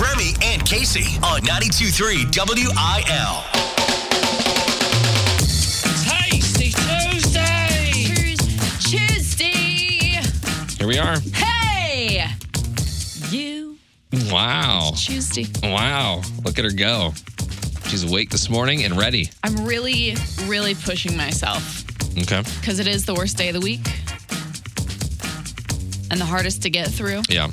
Remy and Casey on 92.3 WIL. Tasty Tuesday. Tuesday. Here we are. Hey, you Wow. Tuesday. Wow. Look at her go. She's awake this morning and ready. I'm really, really pushing myself Okay. because it is the worst day of the week and the hardest to get through. Yeah.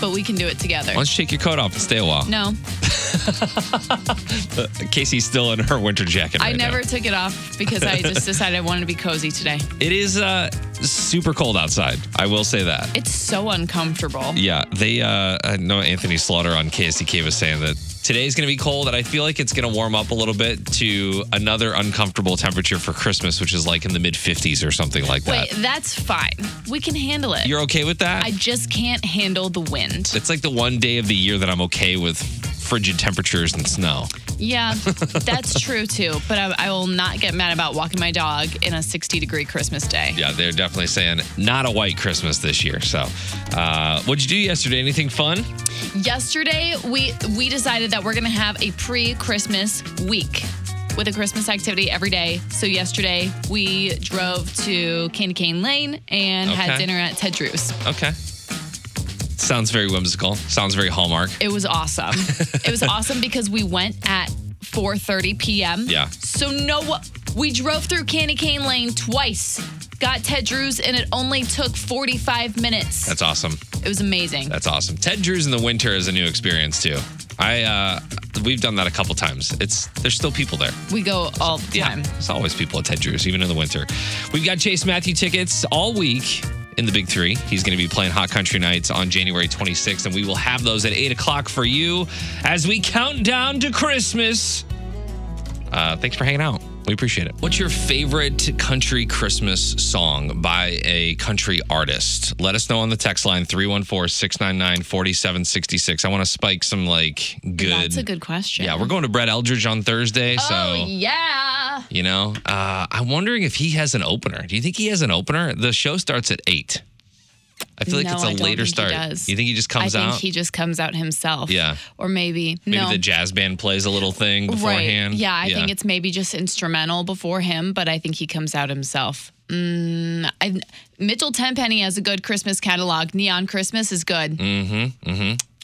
But we can do it together. Why don't you take your coat off and stay a while? No, Casey's still in her winter jacket. I right never now. took it off because I just decided I wanted to be cozy today. It is uh, super cold outside. I will say that. It's so uncomfortable. Yeah, they. Uh, I know Anthony Slaughter on KSDK was saying that today's going to be cold, and I feel like it's going to warm up a little bit to another uncomfortable temperature for Christmas, which is like in the mid 50s or something like that. Wait, that's fine. We can handle it. You're okay with that? I just can't handle the wind. it's like the one day of the year that I'm okay with frigid temperatures and snow. Yeah, that's true too. But I, I will not get mad about walking my dog in a 60 degree Christmas day. Yeah, they're definitely saying not a white Christmas this year. So, uh, what'd you do yesterday? Anything fun? Yesterday, we we decided that we're gonna have a pre-Christmas week with a Christmas activity every day. So yesterday, we drove to Candy Cane Lane and had dinner at Ted Drewes. Okay. Sounds very whimsical. Sounds very Hallmark. It was awesome. it was awesome because we went at 4:30 p.m. Yeah. So no, we drove through Candy Cane Lane twice. Got Ted Drewes and it only took 45 minutes. That's awesome. it was amazing. That's awesome. Ted Drewes in the winter is a new experience too. I uh we've done that a couple times. It's there's still people there. we go all the time. There's always people at Ted Drewes, even in the winter. We've got Chase Matthew tickets all week in the Big Three. He's going to be playing Hot Country Nights on January 26th, and we will have those at 8 o'clock for you as we count down to Christmas. Uh, thanks for hanging out. We appreciate it. What's your favorite country Christmas song by a country artist? Let us know on the text line 314 699 4766. I want to spike some like good. That's a good question. Yeah, we're going to Brett Eldredge on Thursday. So, Oh yeah. you know, uh, I'm wondering if he has an opener. Do you think he has an opener? The show starts at eight. I feel like No, it's a I later start. You think he just comes out? I think out? he just comes out himself. Yeah. Or maybe, Maybe no. the jazz band plays a little thing beforehand. Right. Yeah, I think it's maybe just instrumental before him, but I think he comes out himself. Mm, I, Mitchell Tenpenny has a good Christmas catalog. Neon Christmas is good. Mm-hmm.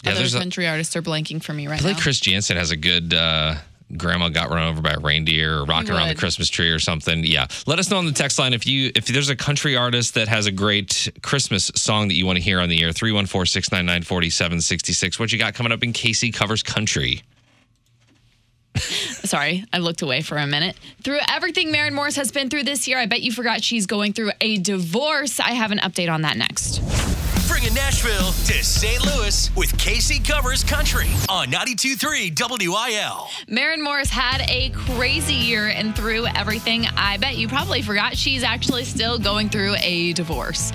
Yeah, Other there's a, country artists are blanking for me right now. I feel like. Chris Janson has a good uh, grandma got run over by a reindeer or rocking around the. Christmas tree or something. Yeah. Let us know on the text line if you if there's a country artist that has a great Christmas song that you want to hear on the air. 314-699-4766. What you got coming up in Casey covers country? Sorry, I looked away for a minute. Through everything Maren Morris has been through this year, I bet you forgot she's going through a divorce. I have an update on that next. Bringing Nashville to St. Louis with Casey Covers Country on 92.3 WIL. Maren Morris had a crazy year and through everything, I bet you probably forgot she's actually still going through a divorce.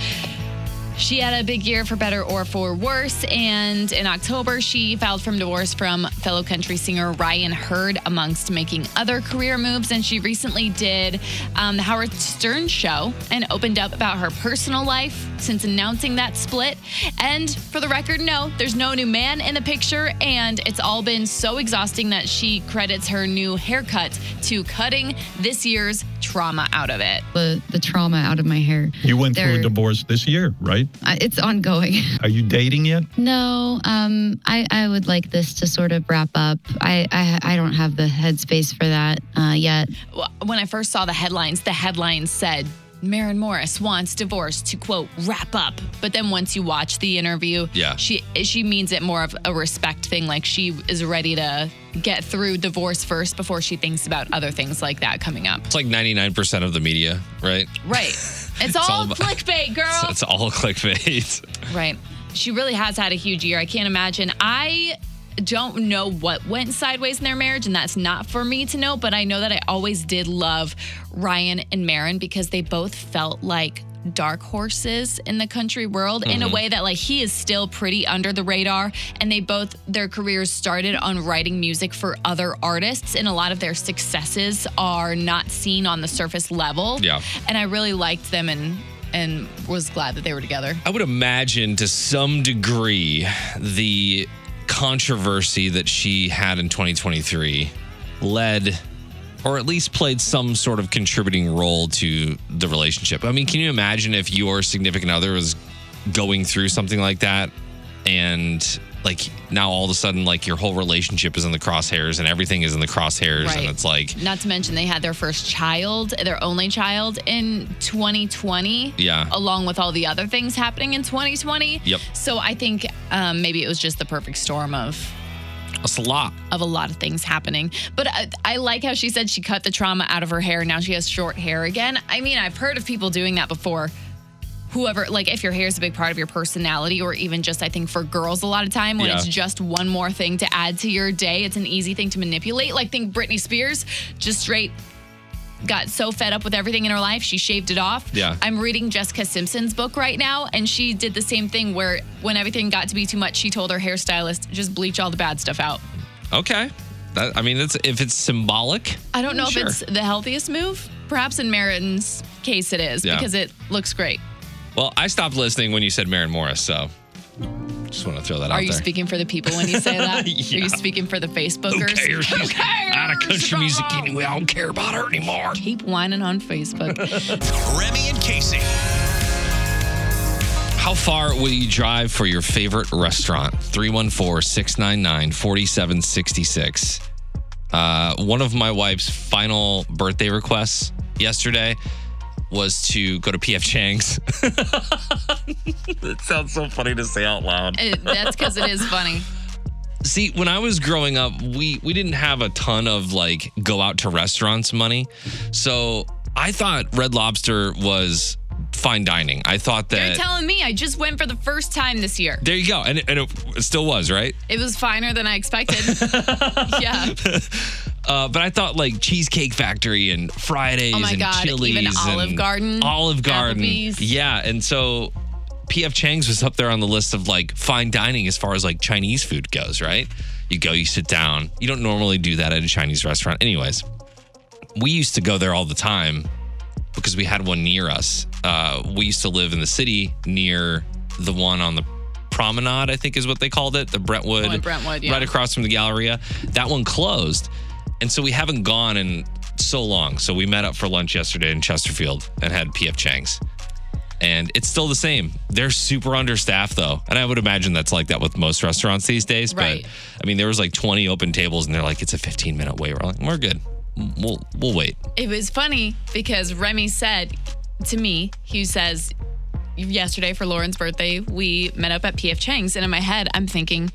She had a big year for better or for worse, and in October, she filed for divorce from fellow country singer Ryan Hurd, amongst making other career moves. And she recently did um, the Howard Stern show and opened up about her personal life since announcing that split. And for the record, no, there's no new man in the picture, and it's all been so exhausting that she credits her new haircut to cutting this year's trauma out of it. the, the trauma out of my hair. You went through a divorce this year, right? It's ongoing. Are you dating yet? No, um, I, I would like this to sort of wrap up. I, I, I don't have the headspace for that uh, yet. When I first saw the headlines, the headlines said Maren Morris wants divorce to quote wrap up. But then once you watch the interview, Yeah. she she means it more of a respect thing. Like she is ready to get through divorce first before she thinks about other things like that coming up. It's like 99% of the media, right? Right. It's, all, all clickbait, girl. It's all clickbait. Right. She really has had a huge year. I can't imagine. I don't know what went sideways in their marriage, and that's not for me to know, but I know that I always did love Ryan and Maren because they both felt like dark horses in the country world in a mm-hmm. way that like he is still pretty under the radar and they both their careers started on writing music for other artists and a lot of their successes are not seen on the surface level. Yeah. and I really liked them and and was glad that they were together. I would imagine to some degree the controversy that she had in 2023 led or at least played some sort of contributing role to the relationship. I mean, can you imagine if your significant other was going through something like that and like now all of a sudden like your whole relationship is in the crosshairs and everything is in the crosshairs Right. and it's like Not to mention they had their first child, their only child in 2020. Yeah. Along with all the other things happening in 2020. Yep. So I think um, maybe it was just the perfect storm of it's a lot. of a lot of things happening. But I, I like how she said she cut the trauma out of her hair. Now she has short hair again. I mean, I've heard of people doing that before. Whoever, like, if your hair is a big part of your personality, or even just, I think for girls, a lot of time when Yeah. it's just one more thing to add to your day, it's an easy thing to manipulate. Like, think Britney Spears just straight got so fed up with everything in her life, she shaved it off. Yeah. I'm reading Jessica Simpson's book right now, and she did the same thing where when everything got to be too much, she told her hairstylist, just bleach all the bad stuff out. Okay. That, I mean, it's, if it's symbolic, I don't know Sure. if it's the healthiest move. Perhaps in Maren's case, it is Yeah. because it looks great. Well, I stopped listening when you said Maren Morris, so just want to throw that out there. Are you there. speaking for the people when you say that? Are you speaking for the Facebookers? Who cares? Who She's out of country music anyway. I don't care about her anymore. Keep whining on Facebook. Remy and Casey. How far will you drive for your favorite restaurant? 314 699 4766. Uh, One of my wife's final birthday requests yesterday was to go to PF Chang's. it sounds so funny to say out loud. It- that's because it is funny. See, when I was growing up, we we didn't have a ton of like go out to restaurants money. So I thought Red Lobster was fine dining. I thought that You're telling me I just went for the first time this year. there you go, and, it- and it, it still was right. It was finer than I expected. yeah. Uh, but I thought like Cheesecake Factory and Fridays Oh and God, Chili's even Olive and Garden, Olive Garden, Applebee's. yeah. And so PF Chang's was up there on the list of like fine dining as far as like Chinese food goes. Right? You go, you sit down. You don't normally do that at a Chinese restaurant, anyways. We used to go there all the time because we had one near us. Uh, we used to live in the city near the one on the promenade, I think is what they called it, the Brentwood, Oh, Brentwood, yeah. right across from the Galleria. That one closed, and so we haven't gone in so long. So we met up for lunch yesterday in Chesterfield and had PF Chang's. And it's still the same. They're super understaffed though. And I would imagine that's like that with most restaurants these days. Right. But I mean, there was like 20 open tables and they're like, it's a 15 minute wait. We're like, we're good. We'll we'll wait. It was funny because Remy said to me, he says, yesterday for Lauren's birthday, we met up at PF Chang's. And in my head, I'm thinking,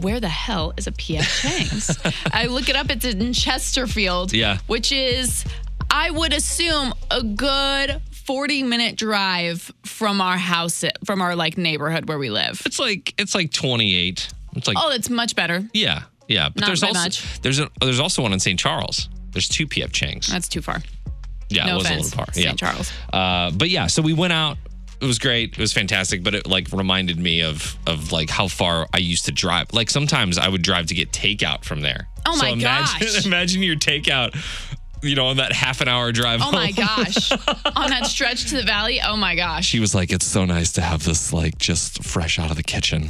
where the hell is a PF Chang's? I look it up, it's in Chesterfield, Yeah. which is, I would assume, a good 40 minute drive from our house, from our like neighborhood where we live. It's like it's like 28. It's like Oh, it's much better. yeah, yeah. But Not there's also much. there's a there's also one in St. Charles. There's two PF Chang's. That's too far. yeah, no it was offense, a little far. St. Yeah. Charles. Uh, but yeah, so we went out. It was great. It was fantastic. But it like reminded me of of like how far I used to drive. Like sometimes I would drive to get takeout from there. Oh so my imagine, gosh. Imagine your takeout. You know, on that half an hour drive. Oh my gosh. On that stretch to the valley, oh my gosh. She was like, "It's so nice to have this like just fresh out of the kitchen."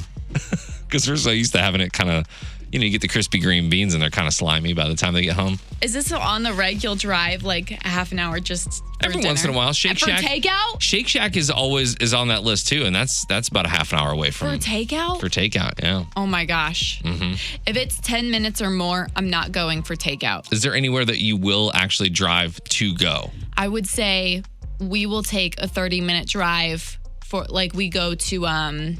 Because we're so used to having it kind of, you know, you get the crispy green beans and they're kind of slimy by the time they get home. Is this on the reg you'll drive like a half an hour just Every once in a while, Shake for Shack takeout? Shake Shack is always is on that list too, and that's that's about a half an hour away from For takeout? for takeout. Yeah. oh my gosh. Mm-hmm. If it's 10 minutes or more, I'm not going for takeout. Is there anywhere that you will actually drive to go? I would say we will take a 30 minute drive for like we go to um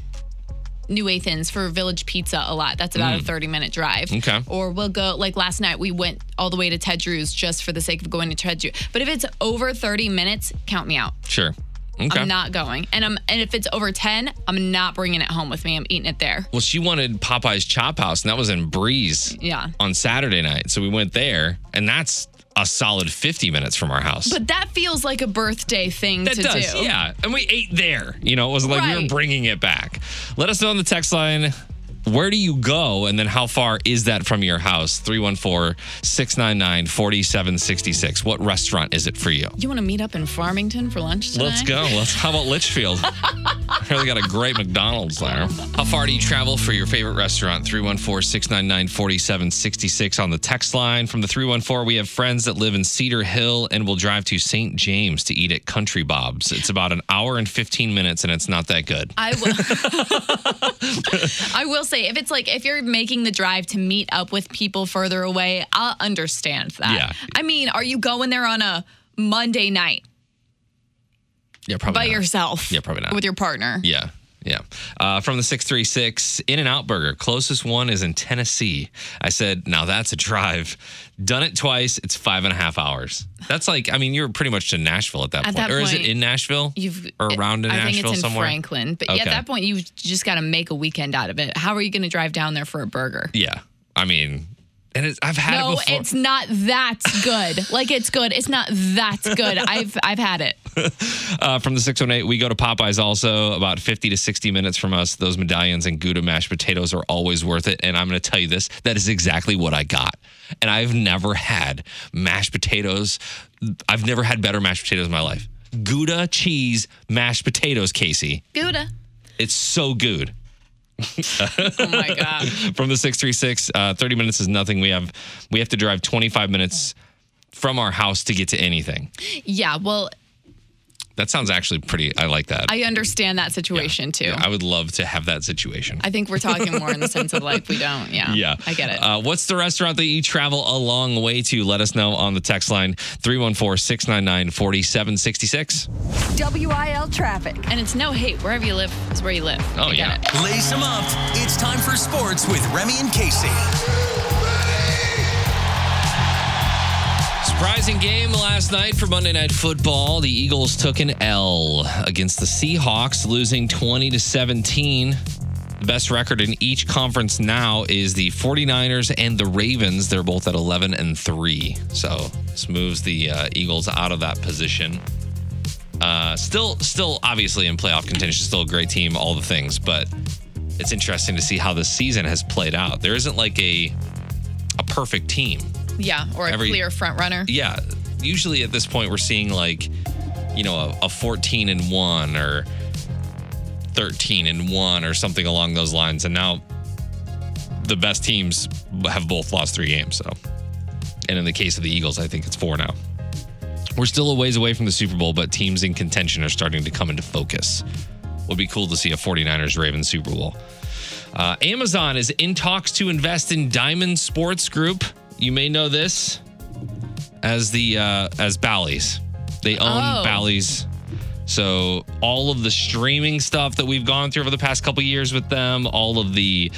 New Athens for Village Pizza a lot. That's about a 30 minute drive. Mm. Okay. Or we'll go like last night we went all the way to Ted Drewes just for the sake of going to Ted Drew. But if it's over 30 minutes, count me out. Sure. Okay. I'm not going. And I'm and if it's over 10, I'm not bringing it home with me. I'm eating it there. well, she wanted Popeye's Chop House, and that was in Breese Yeah. on Saturday night. So we went there, and that's a solid 50 minutes from our house. But that feels like a birthday thing That to does, do. yeah. And we ate there. You know, it wasn't like we were bringing it back. Let us know on the text line where do you go? And then how far is that from your house? 314 699 4766. What restaurant is it for you? You want to meet up in Farmington for lunch tonight? Let's go. Let's. How about Litchfield? really got a great McDonald's there. How far do you travel for your favorite restaurant? 314 699 4766 on the text line. From the 314, we have friends that live in Cedar Hill and will drive to St. James to eat at Country Bob's. It's about an hour and 15 minutes, and it's not that good. I will. I will say, if it's like if you're making the drive to meet up with people further away, I'll understand that. Yeah. I mean, are you going there on a Monday night Yeah, probably by not. yourself? Yeah, probably not. With your partner. Yeah. Yeah. Uh, from the 636, In and Out Burger. Closest one is in Tennessee. I said, now that's a drive. Done it twice. It's five and a half hours. That's like, I mean, you're pretty much to Nashville at that At point. that or is it in Nashville? You've or around in I Nashville think it's in somewhere? Franklin, but yeah, at that point, you've just got to make a weekend out of it. How are you going to drive down there for a burger? Yeah. I mean, and it's, I've had No, it before. it's not that good. like it's good. It's not that good. I've I've had it. Uh, from the 618, we go to Popeyes also about 50 to 60 minutes from us. Those medallions and Gouda mashed potatoes are always worth it. And I'm going to tell you this that is exactly what I got. And I've never had mashed potatoes. I've never had better mashed potatoes in my life. Gouda cheese mashed potatoes, Casey. Gouda. It's so good. Oh my god. From the 636, uh, 30 minutes is nothing. We have we have to drive 25 minutes from our house to get to anything. Yeah. Well, That sounds actually pretty. I like that. I understand that situation too. I would love to have that situation. I think we're talking more in the sense of like we don't. Yeah. Yeah. I get it. Uh, what's the restaurant that you travel a long way to? Let us know on the text line 314 699 4766. WIL traffic. and it's no hate. Wherever you live is where you live. Oh, I get yeah. it. Lace them up. It's time for sports with Remy and Casey. Surprising game last night for Monday Night Football. The Eagles took an L against the Seahawks, losing 20 to 17. The best record in each conference now is the 49ers and the Ravens. They're both at 11 and 3. So this moves the uh, Eagles out of that position. Uh, still, still obviously in playoff contention, still a great team, all the things, but it's interesting to see how the season has played out. There isn't like a a perfect team Yeah. Or a Every- clear front runner. yeah, usually at this point we're seeing like, you know, a, a 14 and 1 or 13 and 1 or something along those lines. And now the best teams have both lost three games. So, and in the case of the Eagles, I think it's four now. We're still a ways away from the Super Bowl, but teams in contention are starting to come into focus. Would be cool to see a 49ers Ravens Super Bowl. Uh, Amazon is in talks to invest in Diamond Sports Group. You may know this as the uh, as Bally's. They own Oh. Bally's. So all of the streaming stuff that we've gone through over the past couple years with them, all of the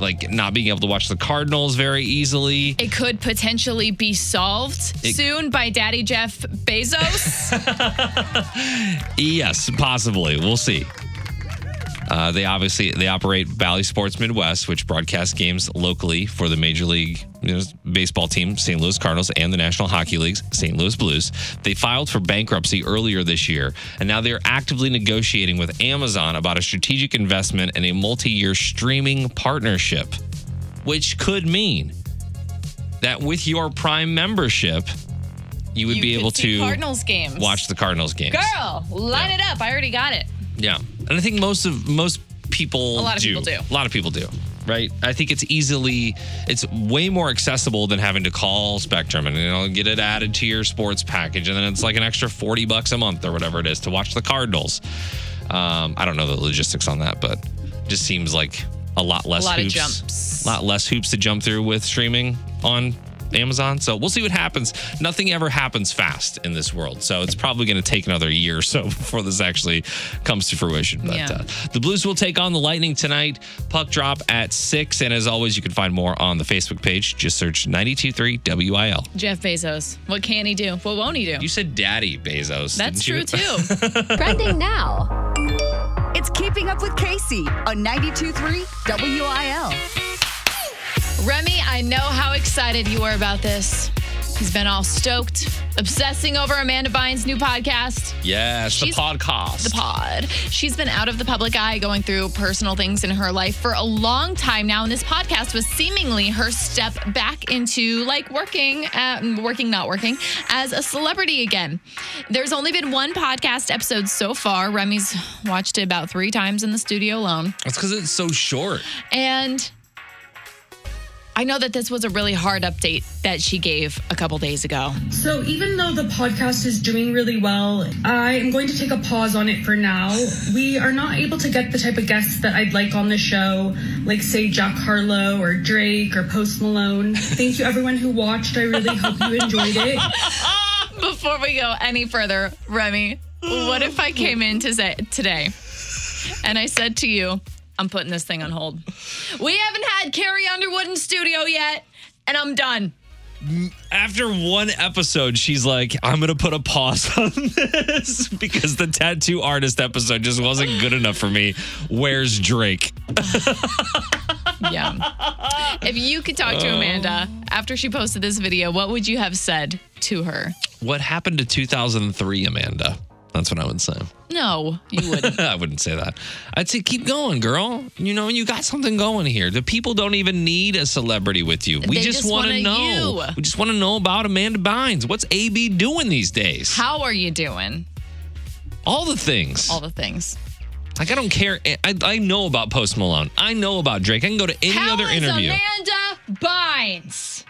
like not being able to watch the Cardinals very easily. It could potentially be solved It- soon by Daddy Jeff Bezos. Yes, possibly. We'll see. Uh, they obviously they operate Bally Sports Midwest, which broadcasts games locally for the Major League you know, baseball team, St. Louis Cardinals, and the National Hockey League's St. Louis Blues. They filed for bankruptcy earlier this year, and now they are actively negotiating with Amazon about a strategic investment and a multi-year streaming partnership, which could mean that with your Prime membership, you would You be able to Cardinals games. watch the Cardinals games. Girl, line Yeah. it up. I already got it. Yeah, and I think most of most people A lot of do. people do. A lot of people do. Right. I think it's easily it's way more accessible than having to call Spectrum and you know get it added to your sports package and then it's like an extra forty bucks a month or whatever it is to watch the Cardinals. Um, I don't know the logistics on that, but it just seems like a lot less A lot of jumps. a lot less hoops to jump through with streaming on Amazon. So we'll see what happens. Nothing ever happens fast in this world. So it's probably going to take another year or so before this actually comes to fruition. But Yeah. uh, the Blues will take on the Lightning tonight. Puck drop at 6. And as always, you can find more on the Facebook page. Just search 923 WIL. Jeff Bezos. What can he do? What won't he do? You said Daddy Bezos. That's true you? too. Trending now. It's Keeping Up with Casey on 92.3 WIL. Remy, I know how excited you are about this. He's been all stoked, obsessing over Amanda Bynes' new podcast. Yes, She's- the podcast. the pod. She's been out of the public eye going through personal things in her life for a long time now. And this podcast was seemingly her step back into like working, at, working, not working, as a celebrity again. There's only been one podcast episode so far. Remy's watched it about three times in the studio alone. That's because it's so short. And I know that this was a really hard update that she gave a couple days ago. So, even though the podcast is doing really well, I am going to take a pause on it for now. We are not able to get the type of guests that I'd like on the show, like, say, Jack Harlow or Drake or Post Malone. Thank you, everyone who watched. I really hope you enjoyed it. Before we go any further, Remy, what if I came in to say today and I said to you, I'm putting this thing on hold. We haven't had Carrie Underwood in studio yet, and I'm done. After one episode, she's like, I'm going to put a pause on this because the tattoo artist episode just wasn't good enough for me. Where's Drake? Yeah. if you could talk to Amanda after she posted this video, what would you have said to her? What happened to 2003, Amanda? That's what I would say. No, you wouldn't. I wouldn't say that. I'd say keep going, girl. You know, you got something going here. The people don't even need a celebrity with you. We They just, want to know. you. We just want to know about Amanda Bynes. What's AB doing these days? How are you doing? All the things. All the things. like I don't care. I, I know about Post Malone. I know about Drake. I can go to any How other is interview. Amanda Bynes?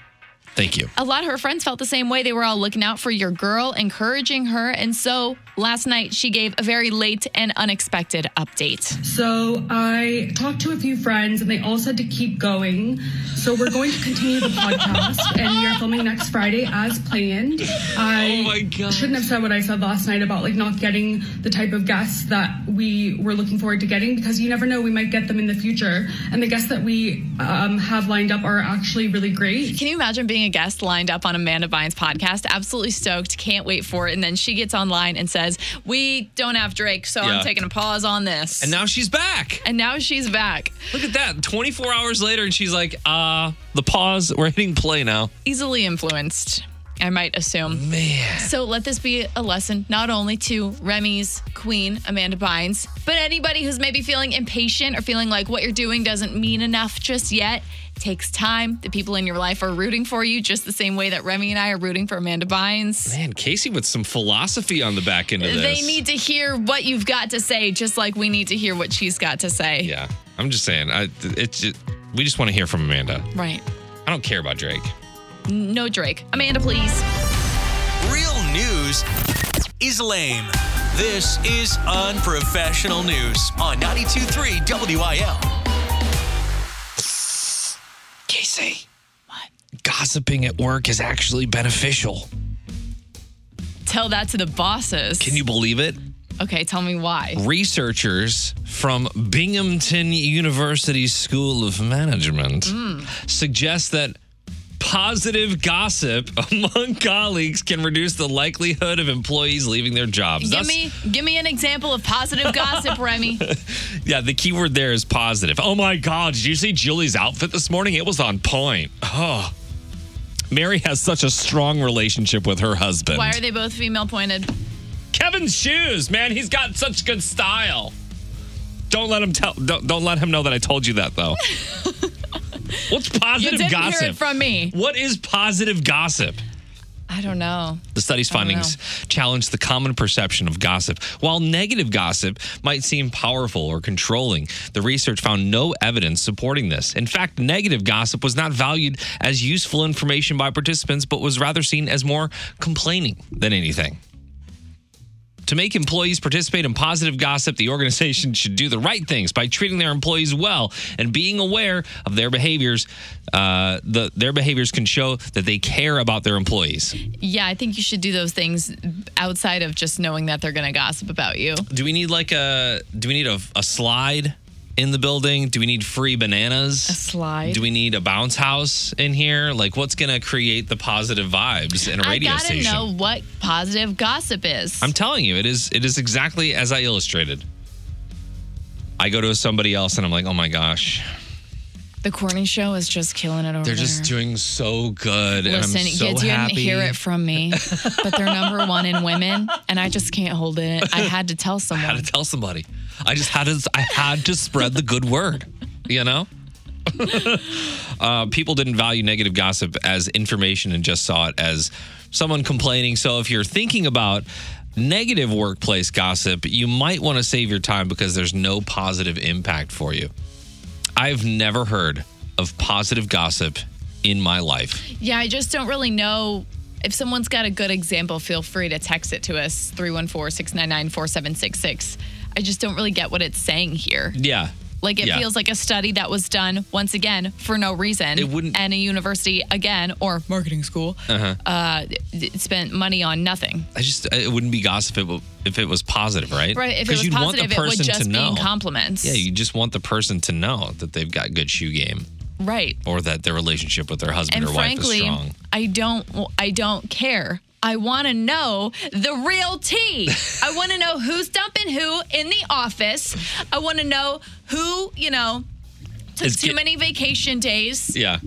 Thank you. a lot of her friends felt the same way. They were all looking out for your girl, encouraging her. And so last night, she gave a very late and unexpected update. So, I talked to a few friends and they all said to keep going. So, we're going to continue the podcast and we are filming next Friday as planned. I Oh my God. shouldn't have said what I said last night about like not getting the type of guests that we were looking forward to getting because you never know, we might get them in the future. And the guests that we um, have lined up are actually really great. Can you imagine being a guest lined up on Amanda Bynes' podcast? Absolutely stoked. Can't wait for it. And then she gets online and says, We don't have Drake, so Yeah. I'm taking a pause on this. And now she's back. and now she's back. Look at that. 24 hours later, and she's like, uh, the pause. We're hitting play now. Easily influenced, I might assume. Man. So let this be a lesson not only to Remy's queen, Amanda Bynes, but anybody who's maybe feeling impatient or feeling like what you're doing doesn't mean enough just yet. It takes time. The people in your life are rooting for you just the same way that Remy and I are rooting for Amanda Bynes. Man, Casey with some philosophy on the back end of this. They need to hear what you've got to say, just like we need to hear what she's got to say. Yeah, I'm just saying. I, it's just, we just want to hear from Amanda. Right. I don't care about Drake. No Drake. Amanda, please. Real news is lame. This is unprofessional news on 92.3 WIL. Casey, what? Gossiping at work is actually beneficial. Tell that to the bosses. Can you believe it? Okay, tell me why. Researchers from Binghamton University School of Management Hmm. suggest that positive gossip among colleagues can reduce the likelihood of employees leaving their jobs. Give me give me an example of positive gossip, Remy. Yeah, the key word there is positive. Oh my God, did you see Julie's outfit this morning? It was on point. Oh. Mary has such a strong relationship with her husband. Why are they both female pointed? Kevin's shoes, man, he's got such good style. Don't let him tell don't, don't let him know that I told you that though. What's positive You didn't gossip? hear it from me. what is positive gossip? I don't know. The study's findings challenge the common perception of gossip. While negative gossip might seem powerful or controlling, the research found no evidence supporting this. In fact, negative gossip was not valued as useful information by participants, but was rather seen as more complaining than anything. To make employees participate in positive gossip, the organization should do the right things by treating their employees well and being aware of their behaviors. Uh, the, their behaviors can show that they care about their employees. Yeah, I think you should do those things outside of just knowing that they're going to gossip about you. Do we need like a do we need a, a slide in the building? Do we need free bananas? A slide? Do we need a bounce house in here? Like what's gonna create the positive vibes in a I radio station? gotta station? know what positive gossip is. I'm telling you, it is it is exactly as I illustrated. I go to somebody else and I'm like, oh my gosh, The Courtney Show is just killing it over They're just there. doing so good. Listen, and I'm so you didn't happy. hear it from me, but they're number one in women, and I just can't hold it. I had to tell I someone. had to tell somebody. I just had to. I had to spread the good word. You know. uh, people didn't value negative gossip as information and just saw it as someone complaining. So if you're thinking about negative workplace gossip, you might want to save your time because there's no positive impact for you. I've never heard of positive gossip in my life. Yeah, I just don't really know. If someone's got a good example, feel free to text it to us 314 699 4766. I just don't really get what it's saying here. Yeah. Like it Yeah. feels like a study that was done once again for no reason. It wouldn't- And a university again or marketing school Uh-huh. uh, spent money on nothing. I just it wouldn't be gossip if it, if it was positive, right? Right? If it was you'd want the positive, it would person just to be compliments. Yeah, you just want the person to know that they've got good shoe game right. or that their relationship with their husband And or wife is strong. I don't. I don't care. I want to know the real tea. I want to know who's dumping who in the office. I want to know who you know took Is too get- many vacation days Yeah.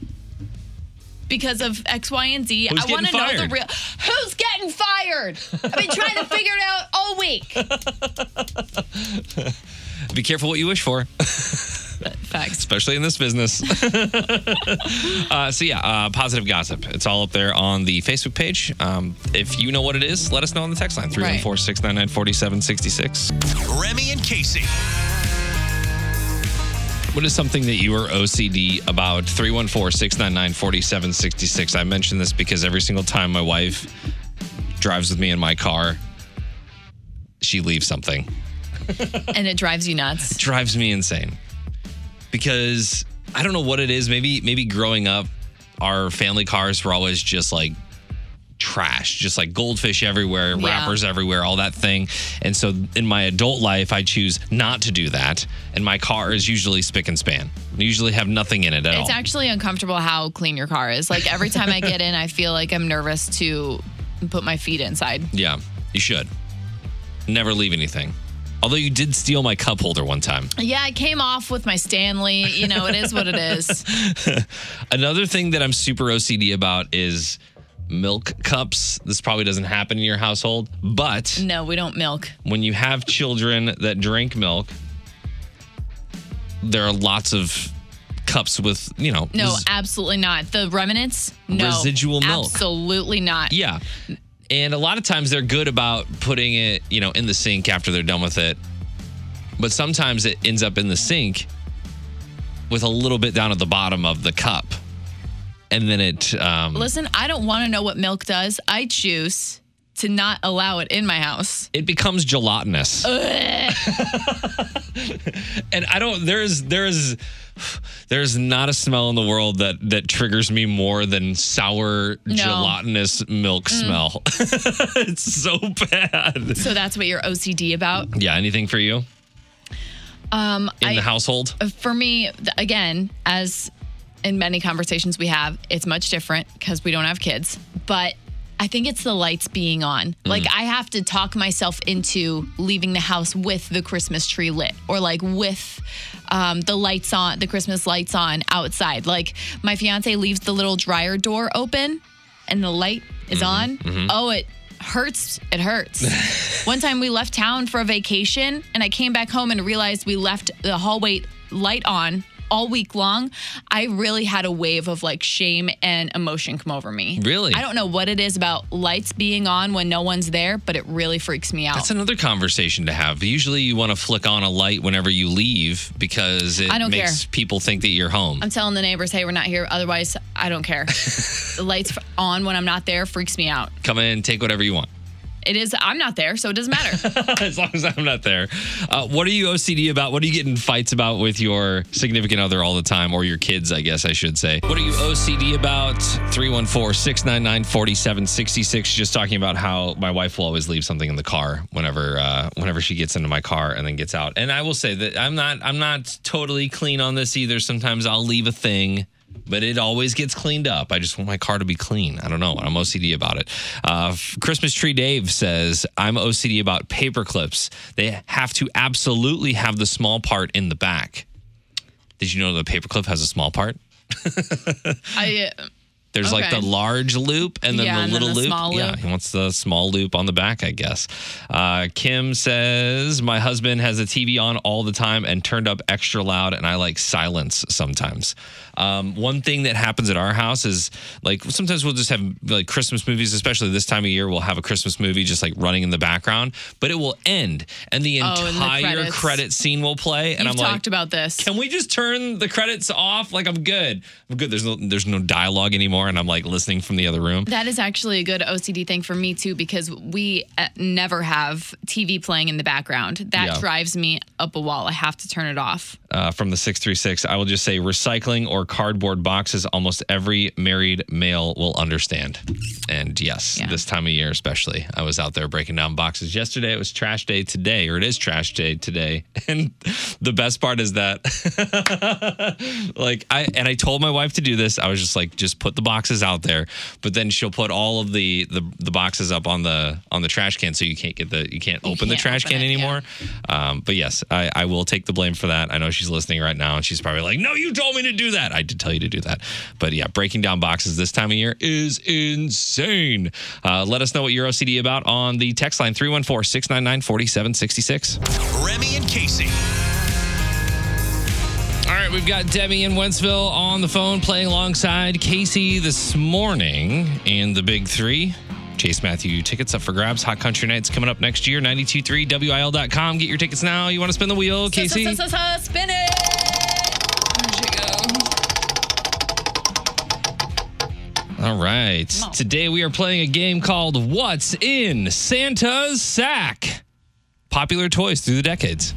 because of X, Y, and Z. Who's I want to know the real. Who's getting fired? I've been trying to figure it out all week. Be careful what you wish for, Facts. especially in this business. uh, so, yeah, uh, positive gossip. It's all up there on the Facebook page. Um, if you know what it is, let us know on the text line 314 699 4766. Remy and Casey. What is something that you are OCD about? 314 699 4766. I mention this because every single time my wife drives with me in my car, she leaves something. And it drives you nuts. It drives me insane because I don't know what it is. Maybe maybe growing up, our family cars were always just like trash, just like goldfish everywhere, Yeah. wrappers everywhere, all that thing. And so in my adult life, I choose not to do that. And my car is usually spick and span. I usually have nothing in it at It's all. actually uncomfortable how clean your car is. Like every time I get in, I feel like I'm nervous to put my feet inside. yeah, you should never leave anything. Although you did steal my cup holder one time. Yeah, I came off with my Stanley. You know, it is what it is. Another thing that I'm super OCD about is milk cups. This probably doesn't happen in your household, but No, we don't milk. when you have children that drink milk, there are lots of cups with, you know, No, res- absolutely not. The remnants, no. Residual milk. Absolutely not. yeah. And a lot of times they're good about putting it, you know, in the sink after they're done with it. But sometimes it ends up in the sink with a little bit down at the bottom of the cup. And then it um Listen, I don't want to know what milk does. I choose to not allow it in my house. it becomes gelatinous. and I don't there's there's there's not a smell in the world that that triggers me more than sour gelatinous milk smell. it's so bad. So that's what you're OCD about. Yeah, anything for you Um, in I, the household? for me, again, as in many conversations we have, it's much different because we don't have kids. But I think it's the lights being on. Mm. Like I have to talk myself into leaving the house with the Christmas tree lit, or like with um, the lights on, the Christmas lights on outside. Like my fiance leaves the little dryer door open, and the light is mm-hmm. on. Mm-hmm. Oh, it hurts. It hurts. One time we left town for a vacation and I came back home and realized we left the hallway light on all week long. I really had a wave of like shame and emotion come over me. Really? I don't know what it is about lights being on when no one's there, but it really freaks me out. That's another conversation to have. Usually you want to flick on a light whenever you leave because it I don't makes care. people think that you're home. I'm telling the neighbors, hey, we're not here. Otherwise, I don't care. the lights on when I'm not there freaks me out. Come in, take whatever you want. It is, I'm not there, so it doesn't matter. as long as I'm not there. Uh, what are you OCD about? What are you getting fights about with your significant other all the time, or your kids, I guess I should say? What are you OCD about? 314 699 4766. Just talking about how my wife will always leave something in the car whenever uh, whenever she gets into my car and then gets out. And I will say that I'm not I'm not totally clean on this either. Sometimes I'll leave a thing but it always gets cleaned up. I just want my car to be clean. I don't know. I'm OCD about it. Uh, Christmas Tree Dave says, I'm OCD about paper clips. They have to absolutely have the small part in the back. Did you know the paperclip has a small part? I There's like the large loop and then Yeah, the and then little the loop. small Yeah, he wants the small loop on the back, I guess. Uh, Kim says, My husband has a TV on all the time and turned up extra loud, and I like silence sometimes. Um, one thing that happens at our house is like sometimes we'll just have like Christmas movies, especially this time of year, we'll have a Christmas movie just like running in the background, but it will end and the Oh, and the entire credit scene will play. And you've I'm like, talked about this. can we just turn the credits off? Like I'm good. I'm good. There's no there's no dialogue anymore, and I'm like listening from the other room. That is actually a good OCD thing for me too because we uh, never have TV playing in the background. That Yeah. drives me up a wall. I have to turn it off. Uh, from the six three six, I will just say recycling or cardboard boxes. Almost every married male will understand. And yes, Yeah. this time of year especially, I was out there breaking down boxes yesterday. It was trash day today, or it is trash day today. And the best part is that, like I and I told my wife to do this. I was just like, just put the boxes out there, but then she'll put all of the the, the boxes up on the on the trash can, so you can't get the you can't open the can't trash open can it, yeah. anymore. Um, but yes, I, I will take the blame for that. I know she's listening right now, and she's probably like, "No, you told me to do that." I did tell you to do that. But yeah, breaking down boxes this time of year is insane. Uh, let us know what you're OCD about on the text line 314 699 4766. Remy and Casey. All right, we've got Demi in Wentzville on the phone playing alongside Casey this morning in the Big Three. Chase Matthew tickets up for grabs. Hot Country Nights coming up next year. 923 WIL.com. Get your tickets now. You want to spin the wheel, Casey? Spin it. All right. Today we are playing a game called What's in Santa's Sack? Popular toys through the decades.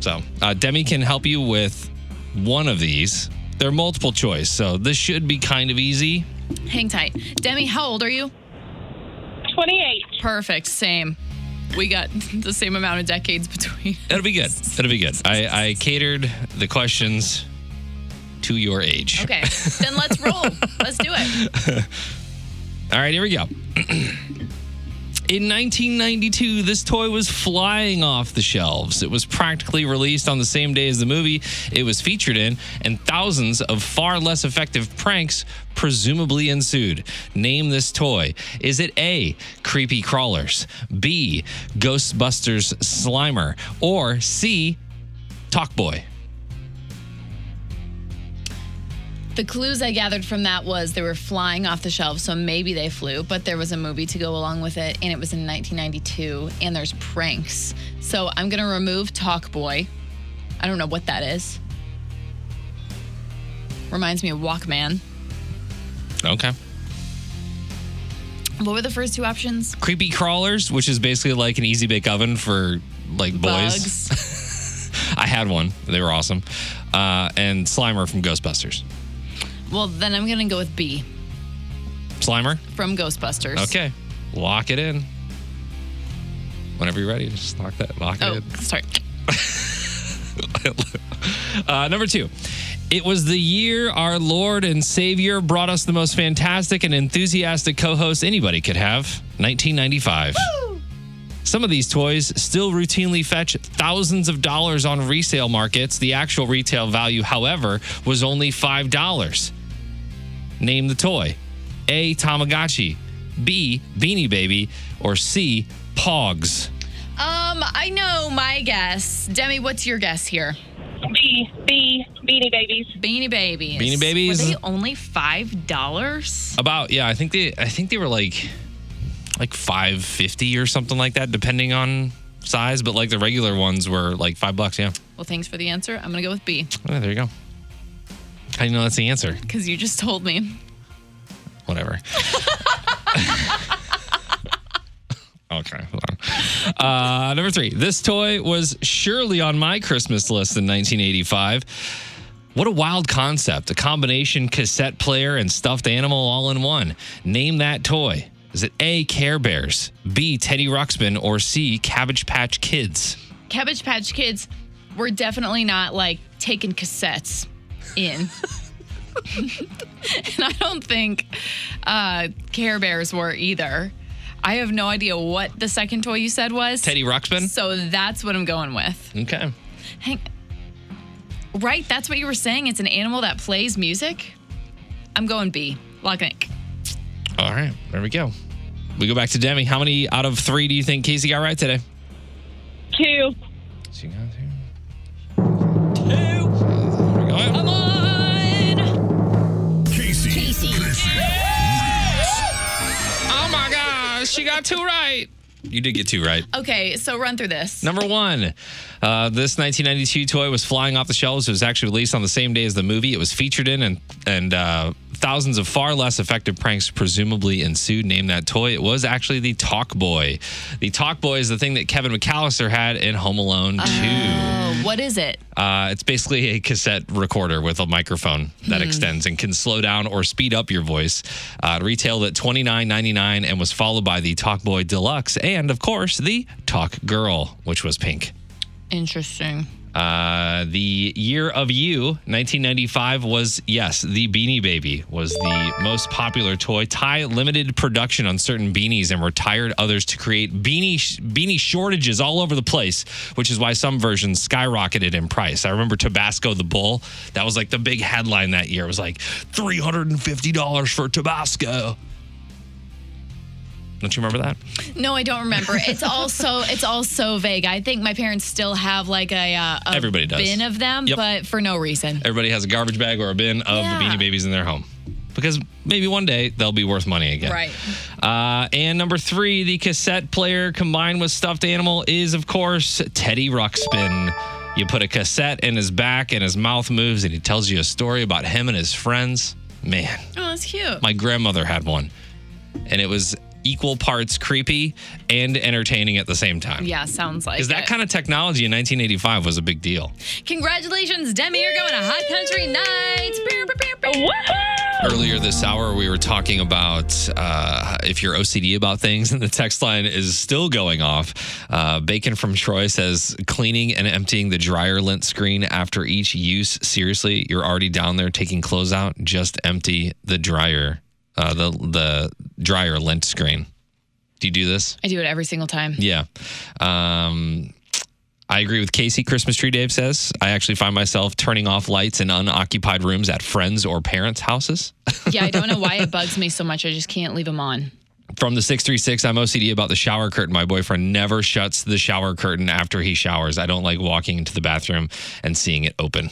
So, uh, Demi can help you with one of these. They're multiple choice, so this should be kind of easy. Hang tight. Demi, how old are you? 28. Perfect. Same. We got the same amount of decades between. It'll be good. It'll be good. I, I catered the questions to your age. Okay. then let's roll. Let's do it. All right, here we go. In 1992, this toy was flying off the shelves. It was practically released on the same day as the movie it was featured in, and thousands of far less effective pranks presumably ensued. Name this toy. Is it A, Creepy Crawlers, B, Ghostbusters Slimer, or C, Talk The clues I gathered from that was they were flying off the shelves, so maybe they flew, but there was a movie to go along with it, and it was in 1992, and there's pranks. So I'm going to remove TalkBoy. I don't know what that is. Reminds me of Walkman. Okay. What were the first two options? Creepy Crawlers, which is basically like an easy bake oven for like boys. Bugs. I had one. They were awesome. Uh, and Slimer from Ghostbusters. Well, then I'm going to go with B Slimer? from Ghostbusters. Okay. Lock it in. Whenever you're ready, just lock that. Lock Oh, it sorry. in. Uh, number two. It was the year our Lord and Savior brought us the most fantastic and enthusiastic co host anybody could have 1995. Some of these toys still routinely fetch thousands of dollars on resale markets. The actual retail value, however, was only $5. Name the toy A. Tamagotchi, B. Beanie Baby, or C. Pogs. Um, I know my guess. Demi, what's your guess here? B, B, Beanie Babies. Beanie Babies. Beanie Babies? Were they only five dollars? About yeah, I think they I think they were like like 550 or something like that depending on size, but like the regular ones were like 5 bucks, yeah. Well, thanks for the answer. I'm gonna go with B Oh, there you go. How do you know that's the answer? because you just told me. Whatever. okay, hold on. Uh, number three. This toy was surely on my Christmas list in 1985. What a wild concept. A combination cassette player and stuffed animal all in one. Name that toy. Is it A, Care Bears, B, Teddy Ruxpin, or C, Cabbage Patch Kids? Cabbage Patch Kids were definitely not like taking cassettes in. and I don't think uh, Care Bears were either. I have no idea what the second toy you said was. Teddy Ruxpin? So that's what I'm going with. Okay. Hang. Right? That's what you were saying. It's an animal that plays music. I'm going B. Lock and ink. All right, there we go. We go back to Demi. How many out of three do you think Casey got right today? Two. She got two right. You did get two right. Okay, so run through this. Number one, uh, this 1992 toy was flying off the shelves. It was actually released on the same day as the movie. It was featured in, and and uh, thousands of far less effective pranks presumably ensued. Name that toy. It was actually the TalkBoy. The TalkBoy is the thing that Kevin McAllister had in Home Alone 2. Oh, what is it? Uh, it's basically a cassette recorder with a microphone that extends and can slow down or speed up your voice. Uh, it retailed at twenty nine ninety nine and was followed by the Talkboy Deluxe and, of course, the Talk Girl, which was pink. Interesting. Uh, the year of you, 1995, was yes, the Beanie Baby was the most popular toy. Ty limited production on certain beanies and retired others to create beanie beanie shortages all over the place, which is why some versions skyrocketed in price. I remember Tabasco the Bull. That was like the big headline that year. It was like three hundred and fifty dollars for Tabasco. Don't you remember that? No, I don't remember. It's also it's all so vague. I think my parents still have like a, uh, a Everybody does. bin of them, Yep. but for no reason. Everybody has a garbage bag or a bin of Yeah. the Beanie Babies in their home. Because maybe one day they'll be worth money again. Right. Uh, and number three, the cassette player combined with stuffed animal is, of course, Teddy Ruxpin. You put a cassette in his back and his mouth moves and he tells you a story about him and his friends. Man, Oh, that's cute. my grandmother had one. And it was equal parts creepy and entertaining at the same time. yeah, sounds like Because that kind of technology in 1985 was a big deal. Congratulations, Demi. You're going to Hot Country Nights. Beer, beer, beer, beer. Earlier this hour, we were talking about uh, if you're OCD about things, and the text line is still going off. Uh, Bacon from Troy says cleaning and emptying the dryer lint screen after each use. Seriously, you're already down there taking clothes out. Just empty the dryer, uh, the the dryer lint screen. Do you do this? I do it every single time. Yeah. Um, I agree with Casey. Christmas tree Dave says I actually find myself turning off lights in unoccupied rooms at friends or parents' houses. Yeah, I don't know why it bugs me so much. I just can't leave them on. From the 636, I'm OCD about the shower curtain. My boyfriend never shuts the shower curtain after he showers. I don't like walking into the bathroom and seeing it open.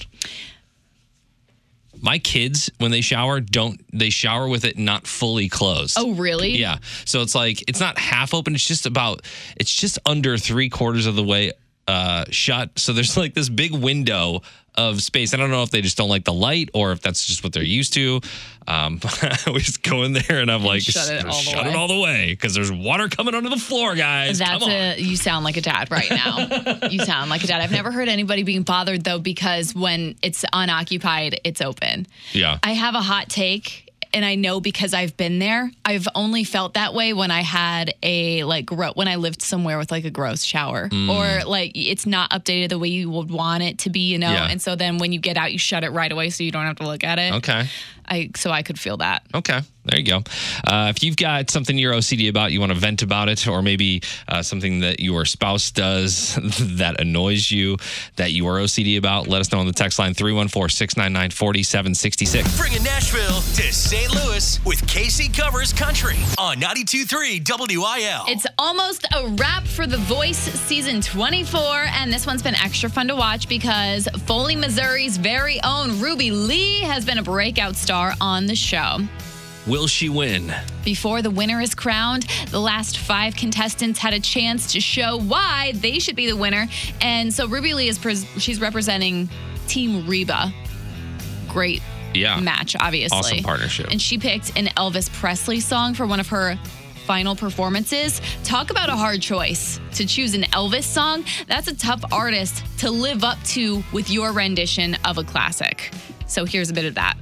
My kids, when they shower, don't they shower with it not fully closed? Oh, really? Yeah. So it's like it's not half open. It's just about it's just under three quarters of the way uh, shut. So there's like this big window of space. I don't know if they just don't like the light or if that's just what they're used to. Um, we just go in there and I'm like, shut it all the shut way." it all the way because there's water coming under the floor, guys. That's Come on. a you sound like a dad right now. you sound like a dad. I've never heard anybody being bothered though because when it's unoccupied, it's open. yeah. I have a hot take and I know because I've been there. I've only felt that way when I had a like gro- when I lived somewhere with like a gross shower Mm. or like it's not updated the way you would want it to be, you know. Yeah. And so then when you get out, you shut it right away so you don't have to look at it. okay. I so I could feel that. Okay, there you go. Uh, if you've got something you're OCD about, you want to vent about it, or maybe uh, something that your spouse does that annoys you that you are OCD about, let us know on the text line 314 699 4766. Bringing Nashville to St. Louis with KC Covers Country on 92.3 WIL. It's almost a wrap for The Voice season 24, and this one's been extra fun to watch because Foley, Missouri's very own Ruby Leigh has been a breakout star on the show. Will she win? Before the winner is crowned, the last five contestants had a chance to show why they should be the winner. And so Ruby Leigh is pres- she's representing Team Reba. Great Yeah. match, obviously. Awesome partnership. And she picked an Elvis Presley song for one of her final performances. Talk about a hard choice to choose an Elvis song. That's a tough artist to live up to with your rendition of a classic. So here's a bit of that.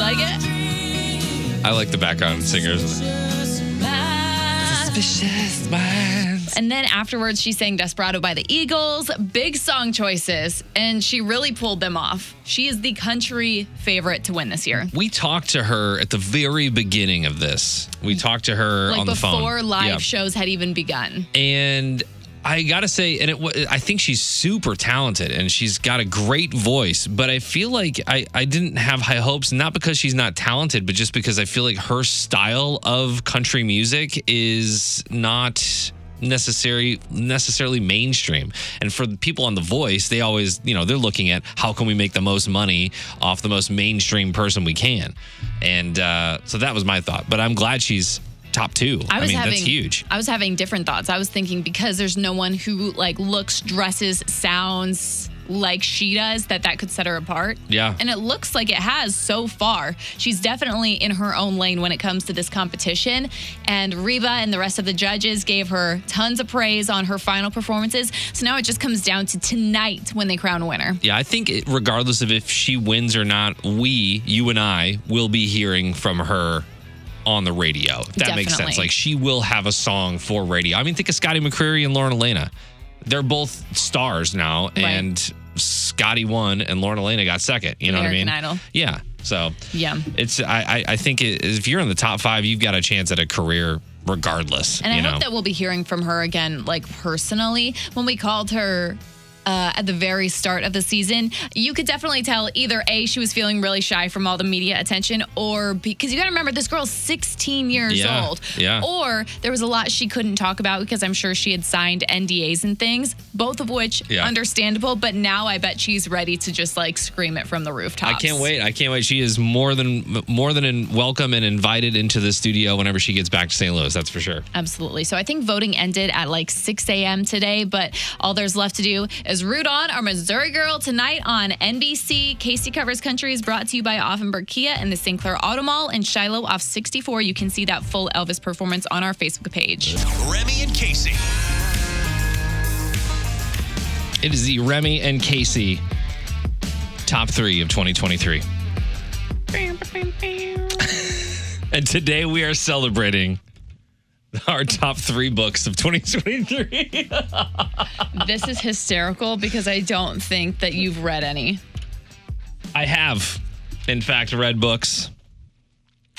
Like it? I like the background singers. Suspicious minds. And then afterwards, she sang Desperado by the Eagles. Big song choices, and she really pulled them off. She is the country favorite to win this year. We talked to her at the very beginning of this. We talked to her Like on the phone. before live Yeah. shows had even begun. and I gotta say, and it, I think she's super talented and she's got a great voice. But I feel like I, I didn't have high hopes, not because she's not talented, but just because I feel like her style of country music is not necessary necessarily mainstream and for the people on the voice they always you know they're looking at how can we make the most money off the most mainstream person we can and uh so that was my thought but i'm glad she's top two I was mean having that's huge I was having different thoughts. I was thinking because there's no one who like looks, dresses, sounds like she does that that could set her apart. Yeah. And it looks like it has so far. She's definitely in her own lane when it comes to this competition. And Reba and the rest of the judges gave her tons of praise on her final performances. So now it just comes down to tonight when they crown a winner. Yeah, I think it, regardless of if she wins or not, we, you and I, will be hearing from her on the radio. That makes sense. Like she will have a song for radio. I mean, think of Scotty McCreery and Lauren Alaina. They're both stars now, and Scotty won, and Lauren Alaina got second. You know American what I mean? Idol. Yeah. So Yeah. it's I I, I think it, if you're in the top five, you've got a chance at a career regardless. And I know. hope that we'll be hearing from her again, like personally. When we called her uh, at the very start of the season, you could definitely tell either A, she was feeling really shy from all the media attention, or because you got to remember, this girl's 16 years Yeah, old. yeah. Or there was a lot she couldn't talk about because I'm sure she had signed NDAs and things, both of which Yeah. understandable. But now I bet she's ready to just like scream it from the rooftops. I can't wait. I can't wait. She is more than more than in, welcome and invited into the studio whenever she gets back to St. Louis. That's for sure. Absolutely. So I think voting ended at like 6 a.m. today, but all there's left to do is root on our Missouri girl tonight on NBC. Casey Covers Country is brought to you by Auffenberg Kia and the St. Clair Auto Mall in Shiloh off 64. You can see that full Elvis performance on our Facebook page. Remy and Casey. It is the Remy and Casey top three of 2023. and today we are celebrating our top three books of 2023. this is hysterical because I don't think that you've read any. I have, in fact, read books.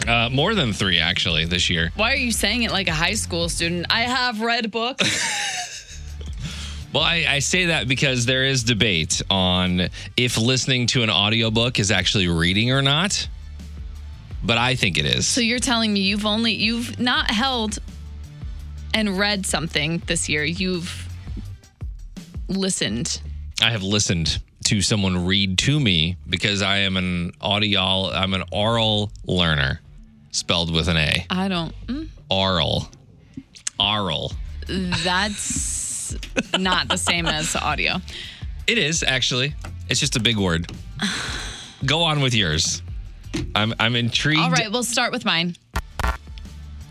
Uh, more than three, actually, this year. Why are you saying it like a high school student? I have read books. Well, I, I say that because there is debate on if listening to an audiobook is actually reading or not. But I think it is. so you're telling me you've only you've not held and read something this year. You've listened. I have listened to someone read to me because I am an audio I'm an oral learner, spelled with an A. I don't. mm, Oral. Oral. That's not the same as audio. It is actually. It's just a big word. Go on with yours. I'm I'm intrigued. All right, we'll start with mine.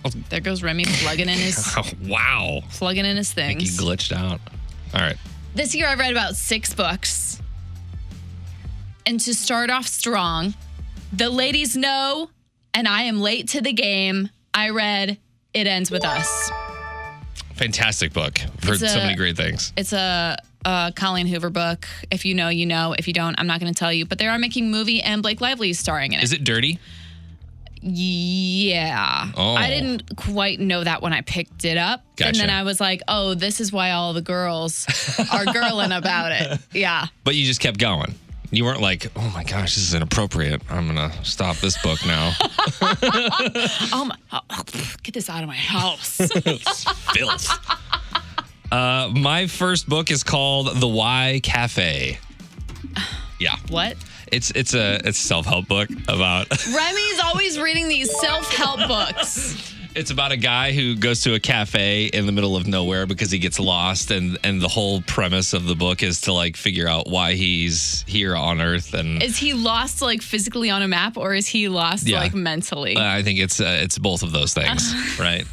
Oh. There goes Remy plugging in his Oh, wow. plugging in his things. He glitched out. All right. This year I read about six books. And to start off strong, The Ladies Know and I Am Late to the Game. I read It Ends With Us. Fantastic book. Heard It's so many great things. It's a, a Colleen Hoover book. If you know, you know. If you don't, I'm not going to tell you. But they are making movie, and Blake Lively is starring in it. Is it dirty? Yeah. Oh. I didn't quite know that when I picked it up. And then I was like, oh, this is why all the girls are girling about it. Yeah. But you just kept going. You weren't like, oh my gosh, this is inappropriate. I'm gonna stop this book now. Oh my, oh, oh, get this out of my house. Filth. Uh, my first book is called The Why Cafe. Yeah, what? It's it's a it's a self help book about Remy's always reading these self help books. it's about a guy who goes to a cafe in the middle of nowhere because he gets lost and and the whole premise of the book is to like figure out why he's here on Earth and Is he lost like physically on a map or is he lost Yeah. like mentally? uh, I think it's uh, it's both of those things, right?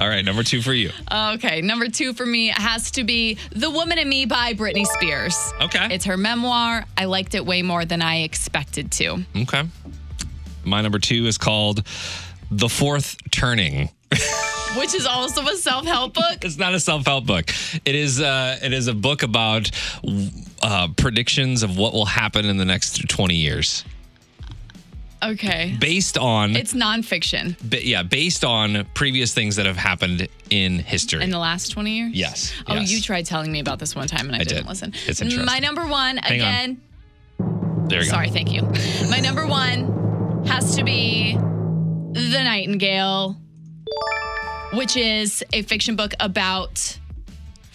All right, number two for you. Okay, number two for me has to be The Woman in Me by Britney Spears. Okay. It's her memoir. I liked it way more than I expected to. Okay. My number two is called The Fourth Turning. which is also a self help book. It's not a self-help book. It is uh it is a book about uh predictions of what will happen in the next 20 years. Okay. Based on It's nonfiction ba- yeah, based on previous things that have happened in history. in the last 20 years? yes. Oh, yes. you tried telling me about this one time and I, I didn't did. listen. It's interesting. My number one, Hang on. again, There you go. sorry, thank you. My number one has to be The Nightingale, which is a fiction book about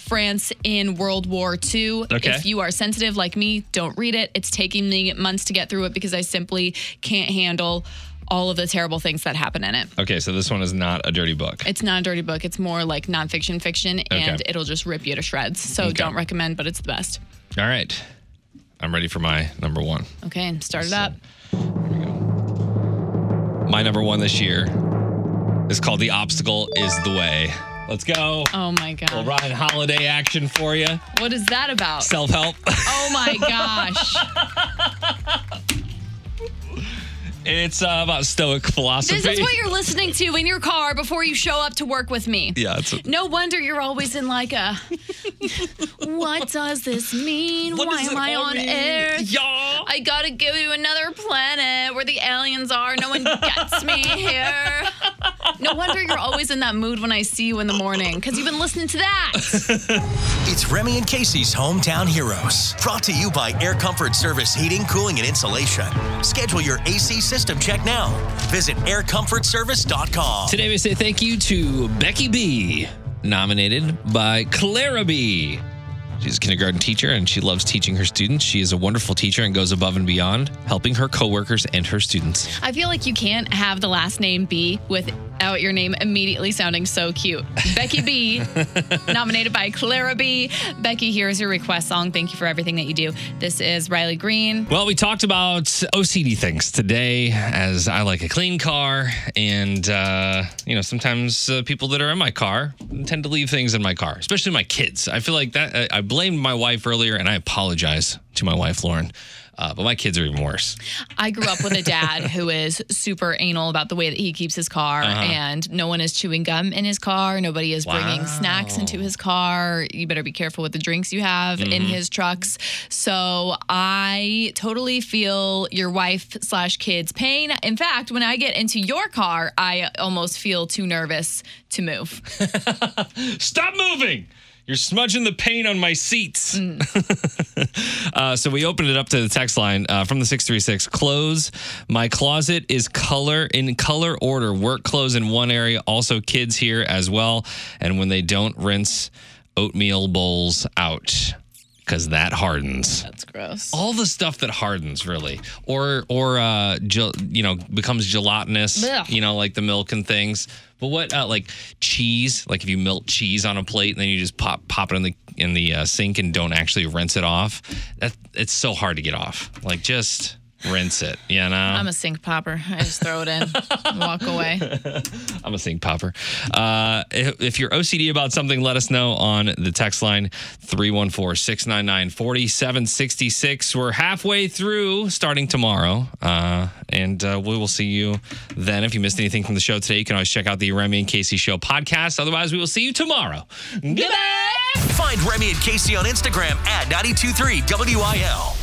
France in World War II. Okay. If you are sensitive like me, don't read it. It's taking me months to get through it because I simply can't handle all of the terrible things that happen in it. Okay, so this one is not a dirty book. It's not a dirty book. It's more like nonfiction fiction, and Okay. it'll just rip you to shreds. So Okay. don't recommend, but it's the best. All right. I'm ready for my number 1. Okay, start it up. My number 1 this year is called The Obstacle is the Way. Let's go. Oh my god. Little Ryan Holiday action for you. What is that about? Self-help. Oh my gosh. it's uh, about stoic philosophy. This is what you're listening to in your car before you show up to work with me. Yeah, it's No wonder you're always in like a what does this mean? What Why am I on mean? Earth? Yeah. I gotta go to another planet where the aliens are. No one gets me here. No wonder you're always in that mood when I see you in the morning because you've been listening to that. It's Remy and Casey's Hometown Heroes. Brought to you by Air Comfort Service Heating, Cooling, and Insulation. Schedule your AC system check now. Visit aircomfortservice.com. Today we say thank you to Becky B, nominated by Clara B. She's a kindergarten teacher and she loves teaching her students. She is a wonderful teacher and goes above and beyond, helping her coworkers and her students. I feel like you can't have the last name B without your name immediately sounding so cute. Becky B, nominated by Clara B. Becky, here's your request song. Thank you for everything that you do. This is Riley Green. Well, we talked about OCD things today, as I like a clean car, and uh, you know sometimes uh, people that are in my car tend to leave things in my car, especially my kids. I feel like that. I blamed my wife earlier, and I apologize to my wife, Lauren. Uh, but my kids are even worse. I grew up with a dad who is super anal about the way that he keeps his car, Uh-huh. and no one is chewing gum in his car. Nobody is bringing snacks into his car. You better be careful with the drinks you have in Mm-hmm. his trucks. So I totally feel your wife slash kids' pain. In fact, when I get into your car, I almost feel too nervous to move. Stop moving. You're smudging the paint on my seats. uh, so we opened it up to the text line uh, from the 636. Clothes. My closet is color in color order. Work clothes in one area. Also kids here as well. And when they don't rinse oatmeal bowls out because that hardens. That's gross. all the stuff that hardens really. Or or uh gel, you know becomes gelatinous you know like the milk and things. But what uh, like cheese like if you melt cheese on a plate and then you just pop pop it in the in the uh, sink and don't actually rinse it off that it's so hard to get off. Like just rinse it you know I'm a sink popper. I just throw it in, walk away. I'm a sink popper. Uh, if, if you're OCD about something, let us know on the text line 314 699 4766. We're halfway through starting tomorrow, uh, and uh, we will see you then. If you missed anything from the show today, you can always check out the Remy and Casey Show podcast. Otherwise, we will see you tomorrow. Goodbye. Find Remy and Casey on Instagram at 923 WIL.